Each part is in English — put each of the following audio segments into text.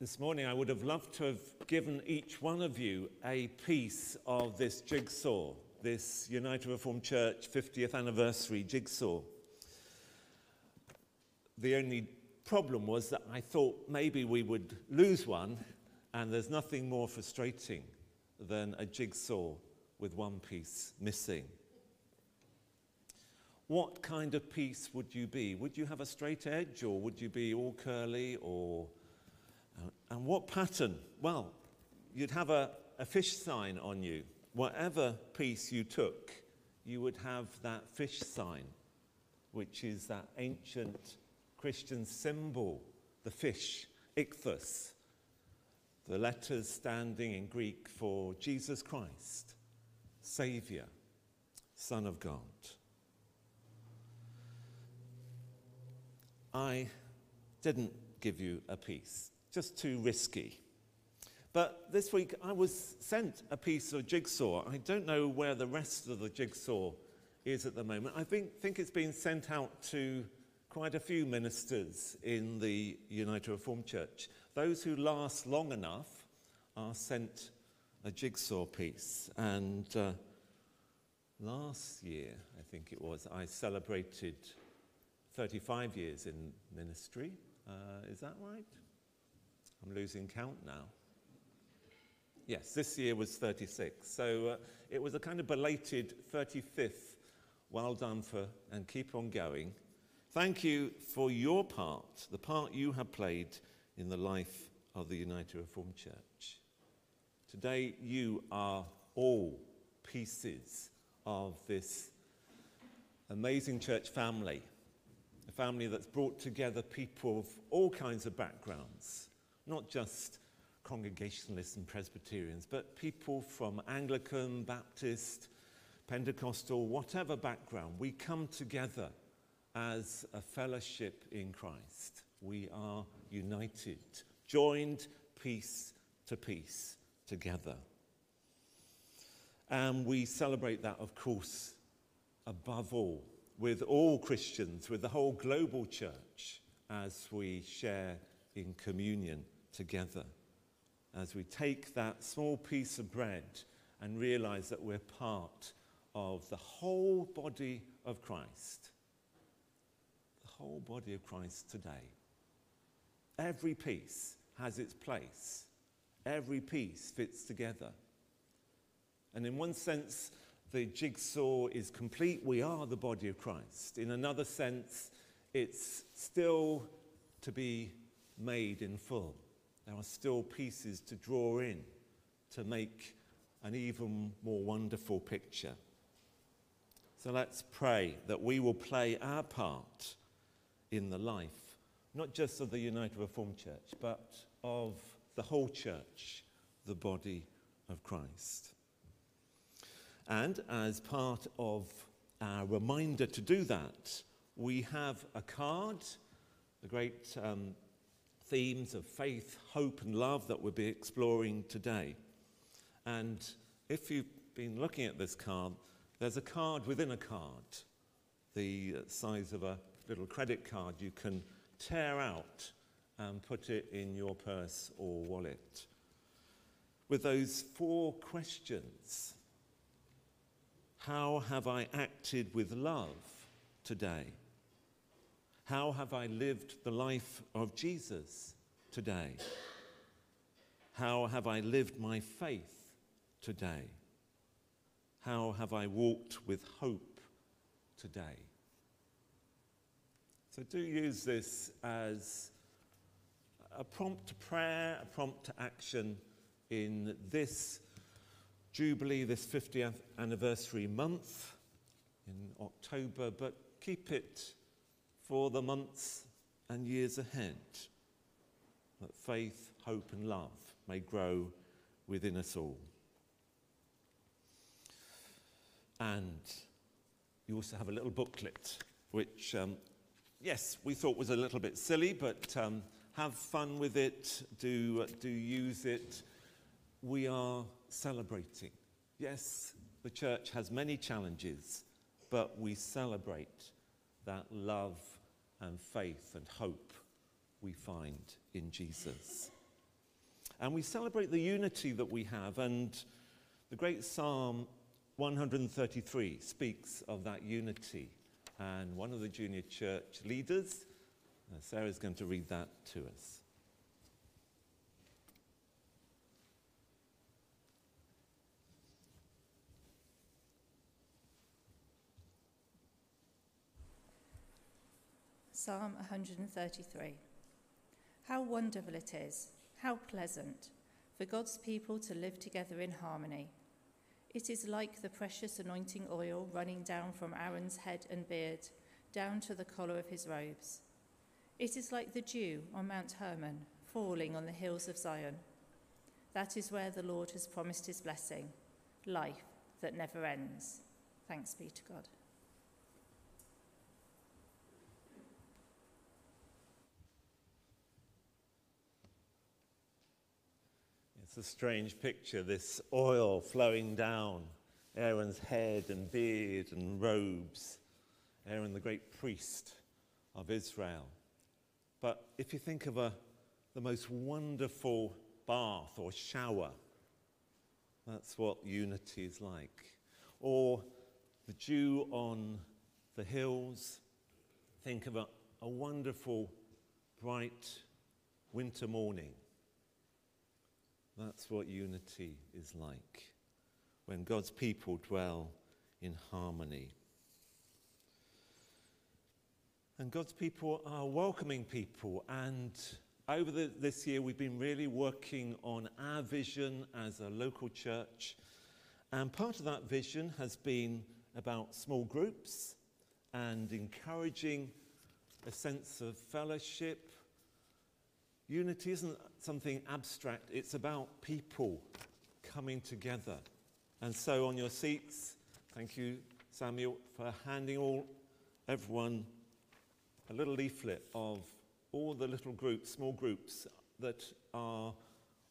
This morning, I would have loved to have given each one of you a piece of this jigsaw, this United Reformed Church 50th anniversary jigsaw. The only problem was that I thought maybe we would lose one, and there's nothing more frustrating than a jigsaw with one piece missing. What kind of piece would you be? Would you have a straight edge, or would you be all curly, or and what pattern? Well, you'd have a, a fish sign on you. Whatever piece you took, you would have that fish sign, which is that ancient Christian symbol, the fish, ichthus, the letters standing in Greek for Jesus Christ, Saviour, Son of God. I didn't give you a piece, just too risky. But this week I was sent a piece of jigsaw. I don't know where the rest of the jigsaw is at the moment. I think, think it's been sent out to quite a few ministers in the United Reformed Church. Those who last long enough are sent a jigsaw piece. And uh, last year, I think it was, I celebrated 35 years in ministry. Uh, is that right? I'm losing count now. Yes, this year was 36. So uh, it was a kind of belated 35th. Well done for, and keep on going. Thank you for your part, the part you have played in the life of the United Reformed Church. Today, you are all pieces of this amazing church family, a family that's brought together people of all kinds of backgrounds, not just Congregationalists and Presbyterians, but people from Anglican, Baptist, Pentecostal, whatever background. We come together as a fellowship in Christ. We are united, joined piece to piece together. And we celebrate that, of course, above all, with all Christians, with the whole global church, as we share in communion together. As we take that small piece of bread and realize that we're part of the whole body of Christ The whole body of Christ today. Every piece has its place, every piece fits together. And in one sense, the jigsaw is complete. We are the body of Christ. In another sense, it's still to be made in full. There are still pieces to draw in to make an even more wonderful picture. So let's pray that we will play our part in the life, not just of the United Reformed Church, but of the whole church, the body of Christ. And as part of our reminder to do that, we have a card, the great um, themes of faith, hope, and love that we'll be exploring today. And if you've been looking at this card, there's a card within a card, the uh, size of a little credit card you can tear out and put it in your purse or wallet. With those four questions How have I acted with love today? How have I lived the life of Jesus today? How have I lived my faith today? How have I walked with hope today? So do use this as a prompt to prayer, a prompt to action in this Jubilee, this 50th anniversary month in October, but keep it for the months and years ahead, that faith, hope, and love may grow within us all. And you also have a little booklet which um, yes, we thought was a little bit silly, but um, have fun with it, do, do use it. We are celebrating. Yes, the church has many challenges, but we celebrate that love and faith and hope we find in Jesus. And we celebrate the unity that we have. And the great Psalm 133 speaks of that unity. And one of the junior church leaders, uh, Sarah, is going to read that to us. Psalm 133. How wonderful it is, how pleasant, for God's people to live together in harmony. It is like the precious anointing oil running down from Aaron's head and beard, down to the collar of his robes. It is like the dew on Mount Hermon, falling on the hills of Zion. That is where the Lord has promised his blessing, life that never ends. Thanks be to God. It's a strange picture, this oil flowing down Aaron's head and beard and robes. Aaron, the great priest of Israel. But if you think of a, the most wonderful bath or shower, that's what unity is like. Or the dew on the hills. Think of a, a wonderful, bright winter morning that's what unity is like when God's people dwell in harmony. And God's people are welcoming people. And over the, this year, we've been really working on our vision as a local church. And part of that vision has been about small groups and encouraging a sense of fellowship Unity isn't something abstract, it's about people coming together. And so on your seats, thank you, Samuel, for handing all everyone a little leaflet of all the little groups, small groups that are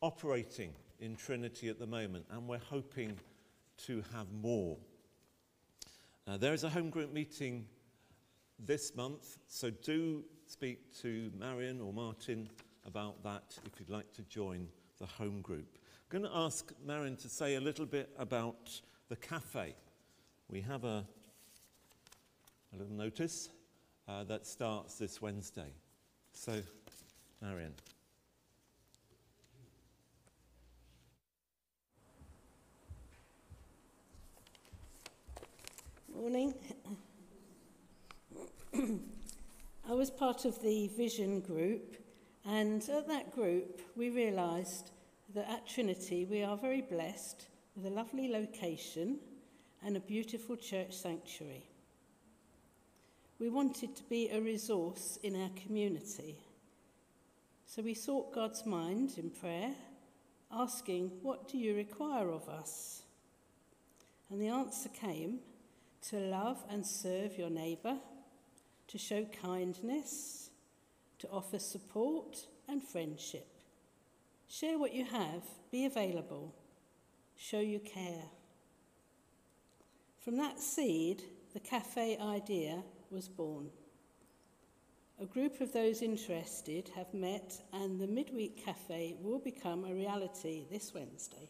operating in Trinity at the moment, and we're hoping to have more. Uh, there is a home group meeting this month, so do speak to Marion or Martin about that if you'd like to join the home group. I'm going to ask Marion to say a little bit about the cafe. We have a, a little notice uh, that starts this Wednesday. So, Marion. Morning. I was part of the vision group and at that group, we realised that at Trinity, we are very blessed with a lovely location and a beautiful church sanctuary. We wanted to be a resource in our community. So we sought God's mind in prayer, asking, What do you require of us? And the answer came to love and serve your neighbour, to show kindness, to offer support and friendship. Share what you have, be available, show you care. From that seed, the cafe idea was born. A group of those interested have met, and the Midweek Cafe will become a reality this Wednesday.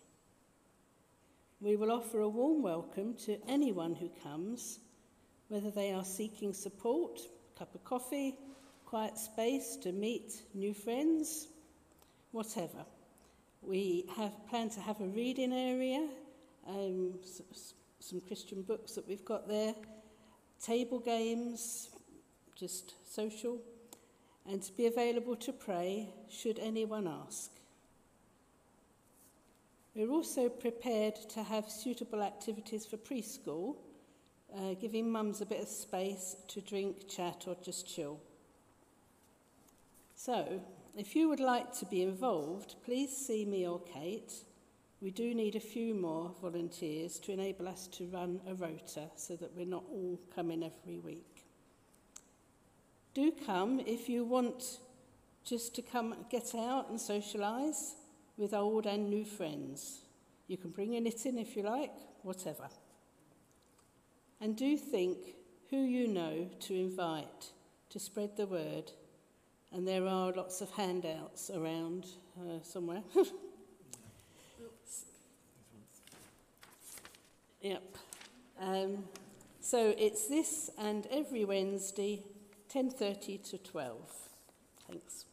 We will offer a warm welcome to anyone who comes, whether they are seeking support, a cup of coffee, quiet space to meet new friends, whatever. We have planned to have a reading area, um, some Christian books that we've got there, table games, just social, and to be available to pray should anyone ask. We're also prepared to have suitable activities for preschool, uh, giving mums a bit of space to drink, chat, or just chill. So, if you would like to be involved, please see me or Kate. We do need a few more volunteers to enable us to run a rota so that we're not all coming every week. Do come if you want just to come get out and socialise with old and new friends. You can bring a knitting if you like, whatever. And do think who you know to invite to spread the word And there are lots of handouts around uh, somewhere. yep. Um, so it's this and every Wednesday, 10.30 to 12. Thanks.